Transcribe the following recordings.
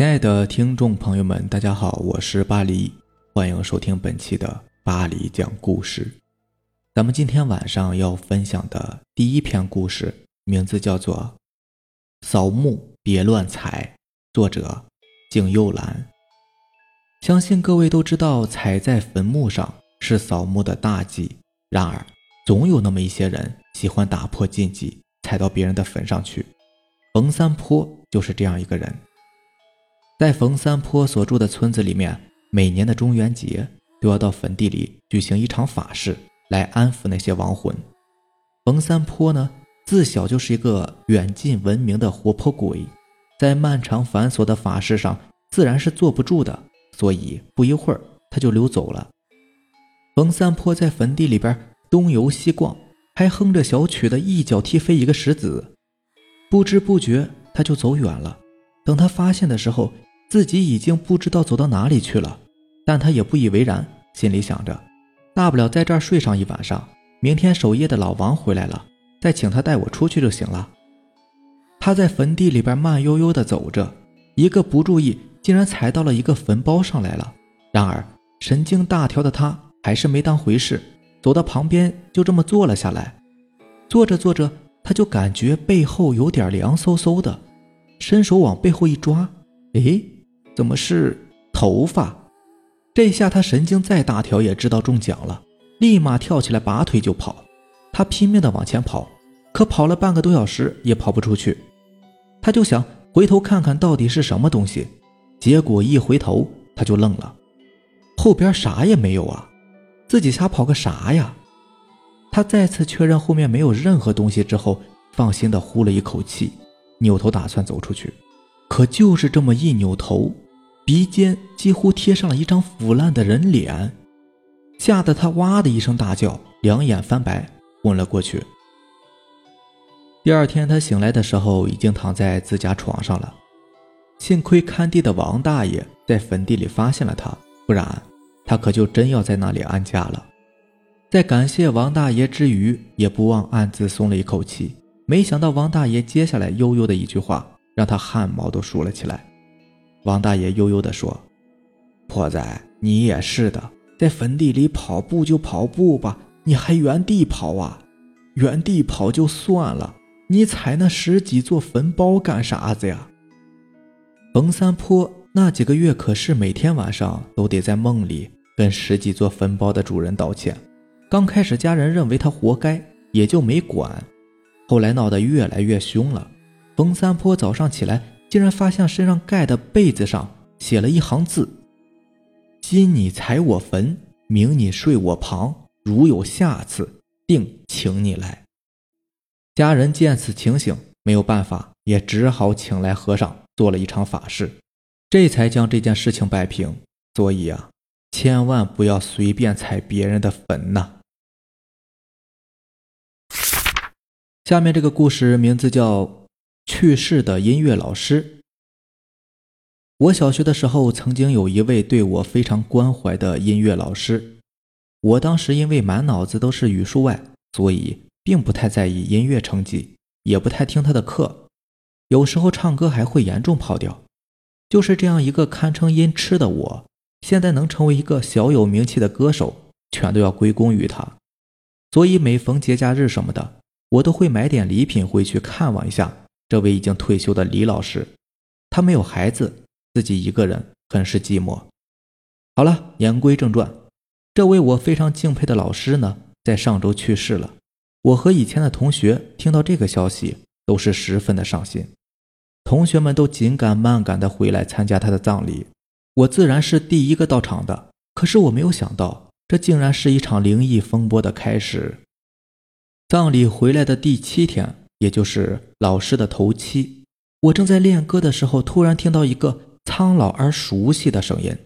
亲爱的听众朋友们，大家好，我是巴黎，欢迎收听本期的巴黎讲故事。咱们今天晚上要分享的第一篇故事，名字叫做《扫墓别乱踩》，作者景佑兰。相信各位都知道，踩在坟墓上是扫墓的大忌。然而，总有那么一些人喜欢打破禁忌，踩到别人的坟上去。冯三坡就是这样一个人。在冯三坡所住的村子里面，每年的中元节都要到坟地里举行一场法事，来安抚那些亡魂。冯三坡呢，自小就是一个远近闻名的活泼鬼，在漫长繁琐的法事上，自然是坐不住的，所以不一会儿他就溜走了。冯三坡在坟地里边东游西逛，还哼着小曲的一脚踢飞一个石子，不知不觉他就走远了。等他发现的时候，自己已经不知道走到哪里去了，但他也不以为然，心里想着，大不了在这儿睡上一晚上，明天守夜的老王回来了，再请他带我出去就行了。他在坟地里边慢悠悠地走着，一个不注意，竟然踩到了一个坟包上来了。然而神经大条的他还是没当回事，走到旁边就这么坐了下来。坐着坐着，他就感觉背后有点凉飕飕的，伸手往背后一抓，诶。怎么是头发？这下他神经再大条也知道中奖了，立马跳起来拔腿就跑。他拼命的往前跑，可跑了半个多小时也跑不出去。他就想回头看看到底是什么东西，结果一回头他就愣了，后边啥也没有啊！自己瞎跑个啥呀？他再次确认后面没有任何东西之后，放心的呼了一口气，扭头打算走出去。可就是这么一扭头，鼻尖几乎贴上了一张腐烂的人脸，吓得他哇的一声大叫，两眼翻白，昏了过去。第二天他醒来的时候，已经躺在自家床上了。幸亏看地的王大爷在坟地里发现了他，不然他可就真要在那里安家了。在感谢王大爷之余，也不忘暗自松了一口气。没想到王大爷接下来悠悠的一句话。让他汗毛都竖了起来。王大爷悠悠地说：“破仔，你也是的，在坟地里跑步就跑步吧，你还原地跑啊？原地跑就算了，你踩那十几座坟包干啥子呀？”冯三坡那几个月可是每天晚上都得在梦里跟十几座坟包的主人道歉。刚开始家人认为他活该，也就没管，后来闹得越来越凶了。冯三坡早上起来，竟然发现身上盖的被子上写了一行字：“今你踩我坟，明你睡我旁，如有下次，定请你来。”家人见此情形，没有办法，也只好请来和尚做了一场法事，这才将这件事情摆平。所以啊，千万不要随便踩别人的坟呐。下面这个故事名字叫。去世的音乐老师。我小学的时候，曾经有一位对我非常关怀的音乐老师。我当时因为满脑子都是语数外，所以并不太在意音乐成绩，也不太听他的课。有时候唱歌还会严重跑调。就是这样一个堪称音痴的我，现在能成为一个小有名气的歌手，全都要归功于他。所以每逢节假日什么的，我都会买点礼品回去看望一下。这位已经退休的李老师，他没有孩子，自己一个人很是寂寞。好了，言归正传，这位我非常敬佩的老师呢，在上周去世了。我和以前的同学听到这个消息，都是十分的伤心。同学们都紧赶慢赶的回来参加他的葬礼，我自然是第一个到场的。可是我没有想到，这竟然是一场灵异风波的开始。葬礼回来的第七天。也就是老师的头七，我正在练歌的时候，突然听到一个苍老而熟悉的声音：“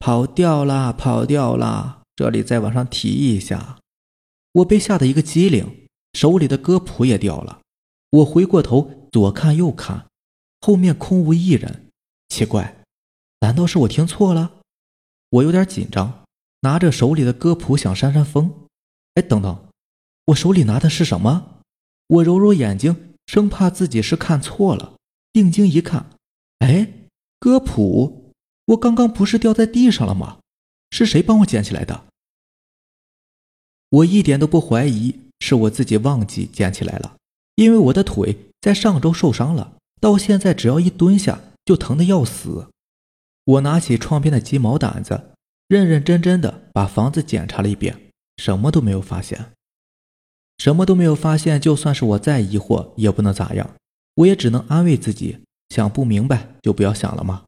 跑掉啦，跑掉啦！”这里再往上提一下，我被吓得一个机灵，手里的歌谱也掉了。我回过头，左看右看，后面空无一人。奇怪，难道是我听错了？我有点紧张，拿着手里的歌谱想扇扇风。哎，等等，我手里拿的是什么？我揉揉眼睛，生怕自己是看错了。定睛一看，哎，歌谱，我刚刚不是掉在地上了吗？是谁帮我捡起来的？我一点都不怀疑是我自己忘记捡起来了，因为我的腿在上周受伤了，到现在只要一蹲下就疼得要死。我拿起窗边的鸡毛掸子，认认真真的把房子检查了一遍，什么都没有发现。什么都没有发现，就算是我再疑惑，也不能咋样。我也只能安慰自己，想不明白就不要想了嘛。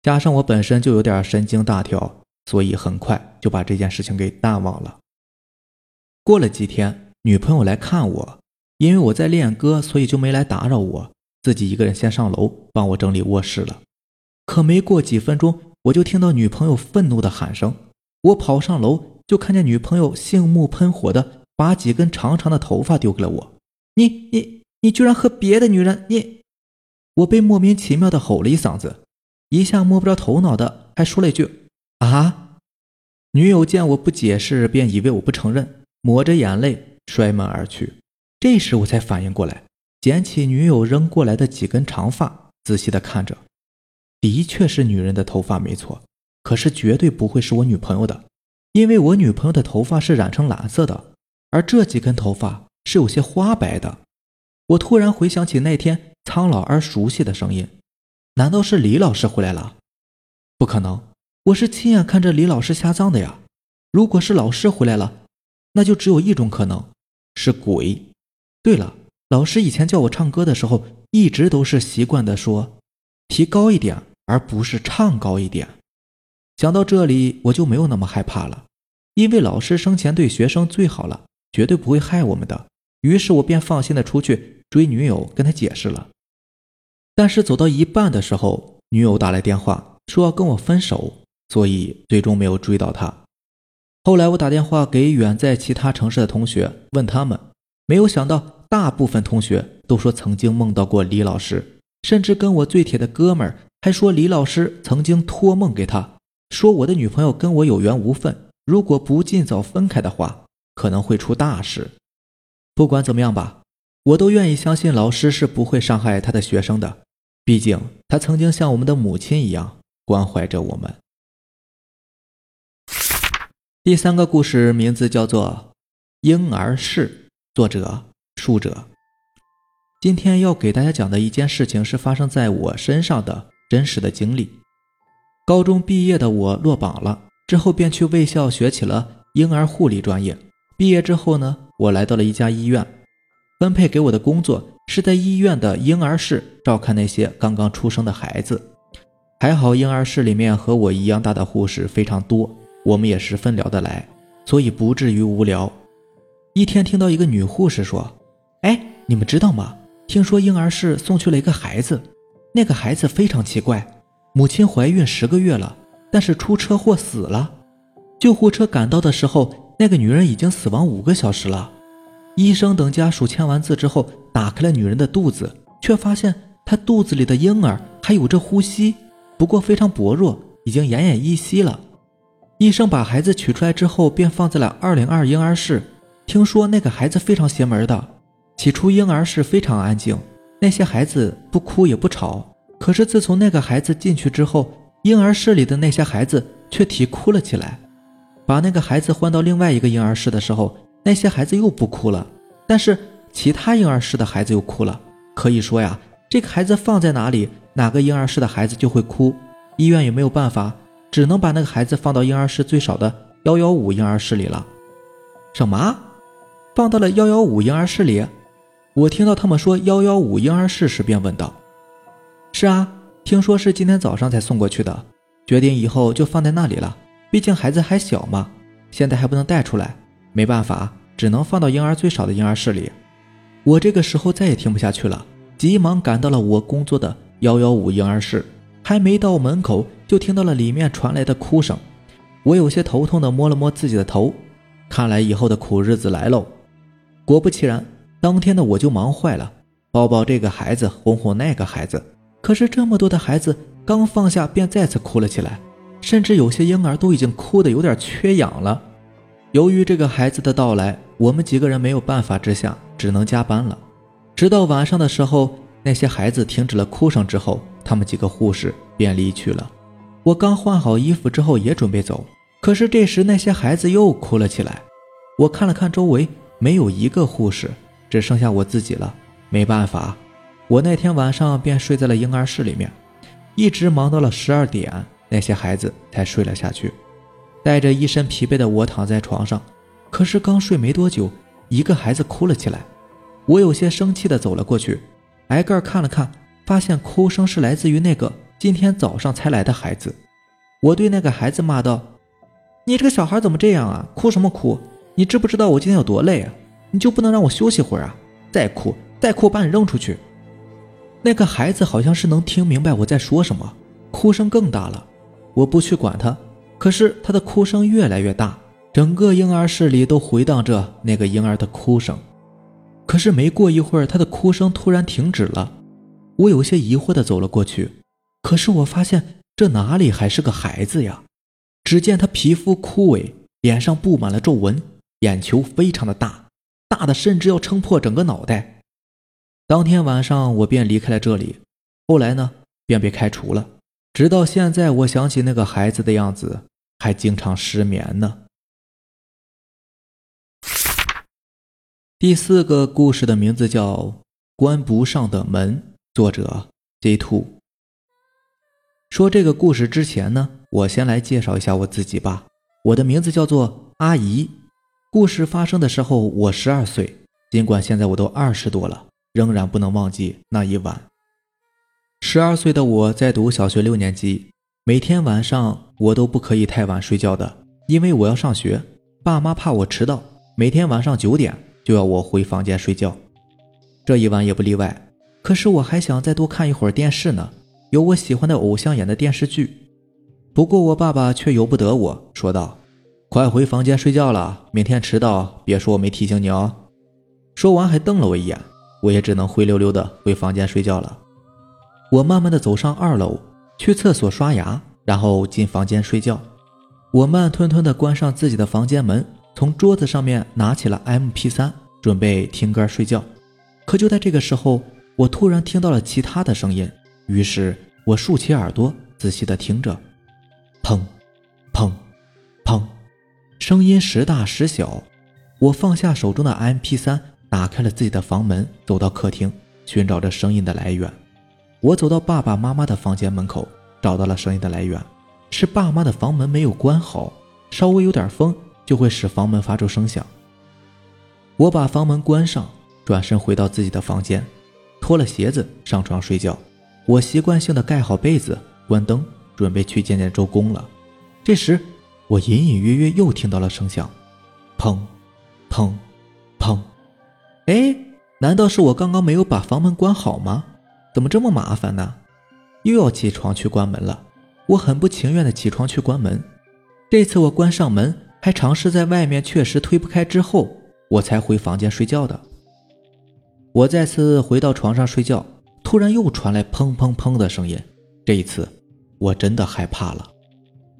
加上我本身就有点神经大条，所以很快就把这件事情给淡忘了。过了几天，女朋友来看我，因为我在练歌，所以就没来打扰我，自己一个人先上楼帮我整理卧室了。可没过几分钟，我就听到女朋友愤怒的喊声。我跑上楼，就看见女朋友杏目喷火的。把几根长长的头发丢给了我，你你你居然和别的女人你！我被莫名其妙的吼了一嗓子，一下摸不着头脑的，还说了一句啊！女友见我不解释，便以为我不承认，抹着眼泪摔门而去。这时我才反应过来，捡起女友扔过来的几根长发，仔细的看着，的确是女人的头发没错，可是绝对不会是我女朋友的，因为我女朋友的头发是染成蓝色的。而这几根头发是有些花白的，我突然回想起那天苍老而熟悉的声音，难道是李老师回来了？不可能，我是亲眼看着李老师下葬的呀！如果是老师回来了，那就只有一种可能，是鬼。对了，老师以前叫我唱歌的时候，一直都是习惯的说，提高一点，而不是唱高一点。想到这里，我就没有那么害怕了，因为老师生前对学生最好了。绝对不会害我们的。于是我便放心的出去追女友，跟她解释了。但是走到一半的时候，女友打来电话说要跟我分手，所以最终没有追到她。后来我打电话给远在其他城市的同学，问他们，没有想到大部分同学都说曾经梦到过李老师，甚至跟我最铁的哥们儿还说李老师曾经托梦给他，说我的女朋友跟我有缘无分，如果不尽早分开的话。可能会出大事。不管怎么样吧，我都愿意相信老师是不会伤害他的学生的。毕竟他曾经像我们的母亲一样关怀着我们。第三个故事名字叫做《婴儿室》，作者树者。今天要给大家讲的一件事情是发生在我身上的真实的经历。高中毕业的我落榜了，之后便去卫校学起了婴儿护理专业。毕业之后呢，我来到了一家医院，分配给我的工作是在医院的婴儿室照看那些刚刚出生的孩子。还好婴儿室里面和我一样大的护士非常多，我们也十分聊得来，所以不至于无聊。一天听到一个女护士说：“哎，你们知道吗？听说婴儿室送去了一个孩子，那个孩子非常奇怪，母亲怀孕十个月了，但是出车祸死了。救护车赶到的时候。”那个女人已经死亡五个小时了，医生等家属签完字之后，打开了女人的肚子，却发现她肚子里的婴儿还有着呼吸，不过非常薄弱，已经奄奄一息了。医生把孩子取出来之后，便放在了二零二婴儿室。听说那个孩子非常邪门的，起初婴儿室非常安静，那些孩子不哭也不吵。可是自从那个孩子进去之后，婴儿室里的那些孩子却啼哭了起来。把那个孩子换到另外一个婴儿室的时候，那些孩子又不哭了，但是其他婴儿室的孩子又哭了。可以说呀，这个孩子放在哪里，哪个婴儿室的孩子就会哭。医院也没有办法，只能把那个孩子放到婴儿室最少的幺幺五婴儿室里了。什么？放到了幺幺五婴儿室里？我听到他们说幺幺五婴儿室时，便问道：“是啊，听说是今天早上才送过去的，决定以后就放在那里了。”毕竟孩子还小嘛，现在还不能带出来，没办法，只能放到婴儿最少的婴儿室里。我这个时候再也听不下去了，急忙赶到了我工作的幺幺五婴儿室，还没到门口，就听到了里面传来的哭声。我有些头痛的摸了摸自己的头，看来以后的苦日子来喽。果不其然，当天的我就忙坏了，抱抱这个孩子，哄哄那个孩子。可是这么多的孩子，刚放下便再次哭了起来。甚至有些婴儿都已经哭得有点缺氧了。由于这个孩子的到来，我们几个人没有办法之下，只能加班了。直到晚上的时候，那些孩子停止了哭声之后，他们几个护士便离去了。我刚换好衣服之后也准备走，可是这时那些孩子又哭了起来。我看了看周围，没有一个护士，只剩下我自己了。没办法，我那天晚上便睡在了婴儿室里面，一直忙到了十二点，那些孩子才睡了下去。带着一身疲惫的我躺在床上，可是刚睡没多久，一个孩子哭了起来。我有些生气的走了过去，挨个看了看，发现哭声是来自于那个今天早上才来的孩子。我对那个孩子骂道：“你这个小孩怎么这样啊？哭什么哭？你知不知道我今天有多累啊？你就不能让我休息会儿啊？再哭再哭，把你扔出去！”那个孩子好像是能听明白我在说什么，哭声更大了。我不去管他，可是他的哭声越来越大，整个婴儿室里都回荡着那个婴儿的哭声。可是没过一会儿，他的哭声突然停止了。我有些疑惑地走了过去，可是我发现这哪里还是个孩子呀？只见他皮肤枯萎，脸上布满了皱纹，眼球非常的大，大的甚至要撑破整个脑袋。当天晚上我便离开了这里，后来呢便被开除了。直到现在，我想起那个孩子的样子，还经常失眠呢。第四个故事的名字叫《关不上的门》，作者 J Two。说这个故事之前呢，我先来介绍一下我自己吧。我的名字叫做阿姨。故事发生的时候我十二岁，尽管现在我都二十多了，仍然不能忘记那一晚。十二岁的我在读小学六年级，每天晚上我都不可以太晚睡觉的，因为我要上学，爸妈怕我迟到，每天晚上九点。就要我回房间睡觉，这一晚也不例外。可是我还想再多看一会儿电视呢，有我喜欢的偶像演的电视剧。不过我爸爸却由不得我，说道：“快回房间睡觉了，明天迟到别说我没提醒你哦。”说完还瞪了我一眼，我也只能灰溜溜的回房间睡觉了。我慢慢的走上二楼，去厕所刷牙，然后进房间睡觉。我慢吞吞的关上自己的房间门。从桌子上面拿起了 M P 三，准备听歌睡觉。可就在这个时候，我突然听到了其他的声音，于是我竖起耳朵，仔细的听着。砰，砰，砰，声音时大时小。我放下手中的 M P 三，打开了自己的房门，走到客厅，寻找着声音的来源。我走到爸爸妈妈的房间门口，找到了声音的来源，是爸妈的房门没有关好，稍微有点风。就会使房门发出声响。我把房门关上，转身回到自己的房间，脱了鞋子上床睡觉。我习惯性的盖好被子，关灯，准备去见见周公了。这时，我隐隐约约又听到了声响，砰，砰，砰。哎，难道是我刚刚没有把房门关好吗？怎么这么麻烦呢？又要起床去关门了。我很不情愿的起床去关门。这次我关上门。还尝试在外面确实推不开之后，我才回房间睡觉的。我再次回到床上睡觉，突然又传来砰砰砰的声音。这一次，我真的害怕了。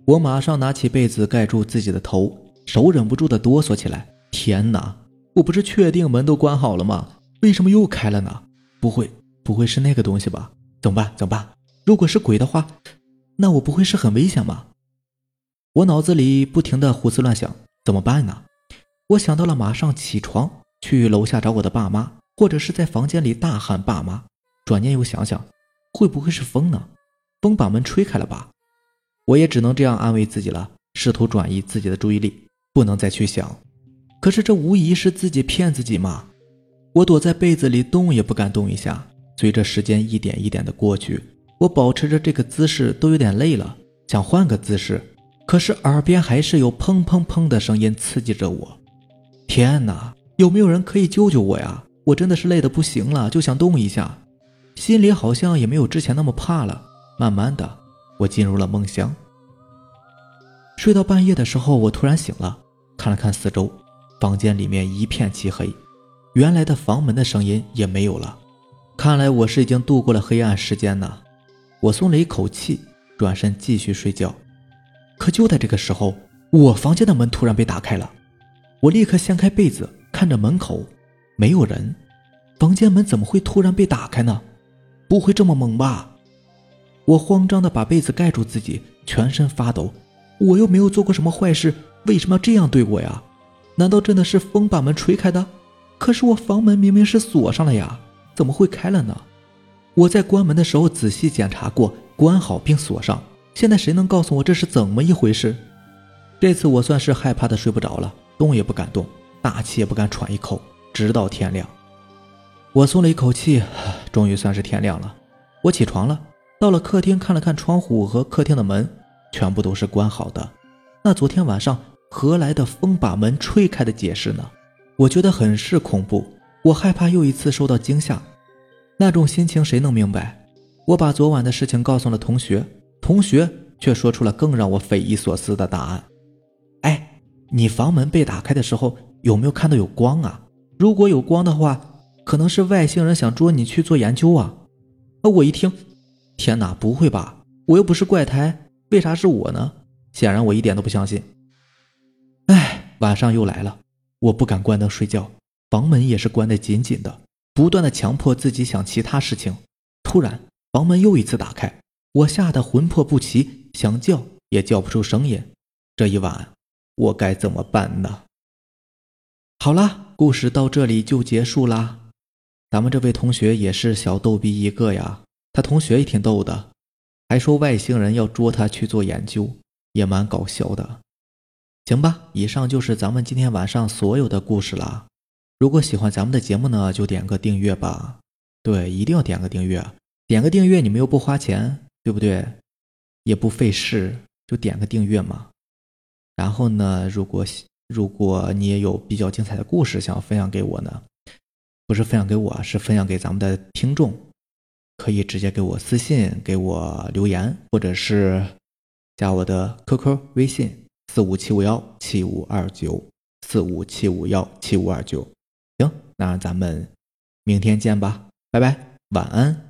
我马上拿起被子盖住自己的头，手忍不住的哆嗦起来。天哪！我不是确定门都关好了吗？为什么又开了呢？不会，不会是那个东西吧？怎么办？怎么办？如果是鬼的话，那我不会是很危险吗？我脑子里不停的胡思乱想，怎么办呢？我想到了马上起床去楼下找我的爸妈，或者是在房间里大喊爸妈。转念又想想，会不会是风呢？风把门吹开了吧？我也只能这样安慰自己了，试图转移自己的注意力，不能再去想。可是这无疑是自己骗自己嘛！我躲在被子里动也不敢动一下。随着时间一点一点的过去，我保持着这个姿势都有点累了，想换个姿势。可是耳边还是有砰砰砰的声音刺激着我，天哪！有没有人可以救救我呀？我真的是累得不行了，就想动一下，心里好像也没有之前那么怕了。慢慢的，我进入了梦乡。睡到半夜的时候，我突然醒了，看了看四周，房间里面一片漆黑，原来的房门的声音也没有了。看来我是已经度过了黑暗时间呢。我松了一口气，转身继续睡觉。可就在这个时候，我房间的门突然被打开了。我立刻掀开被子，看着门口没有人。房间门怎么会突然被打开呢？不会这么猛吧？我慌张的把被子盖住自己，全身发抖。我又没有做过什么坏事，为什么要这样对我呀？难道真的是风把门吹开的？可是我房门明明是锁上了呀，怎么会开了呢？我在关门的时候仔细检查过，关好并锁上。现在谁能告诉我这是怎么一回事？这次我算是害怕的睡不着了，动也不敢动，大气也不敢喘一口，直到天亮。我松了一口气，终于算是天亮了。我起床了，到了客厅看了看窗户和客厅的门，全部都是关好的。那昨天晚上何来的风把门吹开的解释呢？我觉得很是恐怖，我害怕又一次受到惊吓。那种心情谁能明白？我把昨晚的事情告诉了同学，同学却说出了更让我匪夷所思的答案。哎，你房门被打开的时候有没有看到有光啊？如果有光的话。可能是外星人想捉你去做研究啊！啊，我一听，天哪，不会吧？我又不是怪胎，为啥是我呢？显然我一点都不相信。哎，晚上又来了，我不敢关灯睡觉，房门也是关得紧紧的，不断的强迫自己想其他事情。突然，房门又一次打开，我吓得魂魄不齐，想叫也叫不出声音。这一晚，我该怎么办呢？好啦，故事到这里就结束啦。咱们这位同学也是小逗逼一个呀，他同学也挺逗的，还说外星人要捉他去做研究，也蛮搞笑的。行吧，以上就是咱们今天晚上所有的故事了。如果喜欢咱们的节目呢，就点个订阅吧。对，一定要点个订阅，点个订阅你们又不花钱，对不对？也不费事，就点个订阅嘛。然后呢，如果如果你也有比较精彩的故事想要分享给我呢？不是分享给我，是分享给咱们的听众，可以直接给我私信，给我留言，或者是加我的 QQ 微信四五七五幺七五二九四五七五幺七五二九。那咱们明天见吧，拜拜，晚安。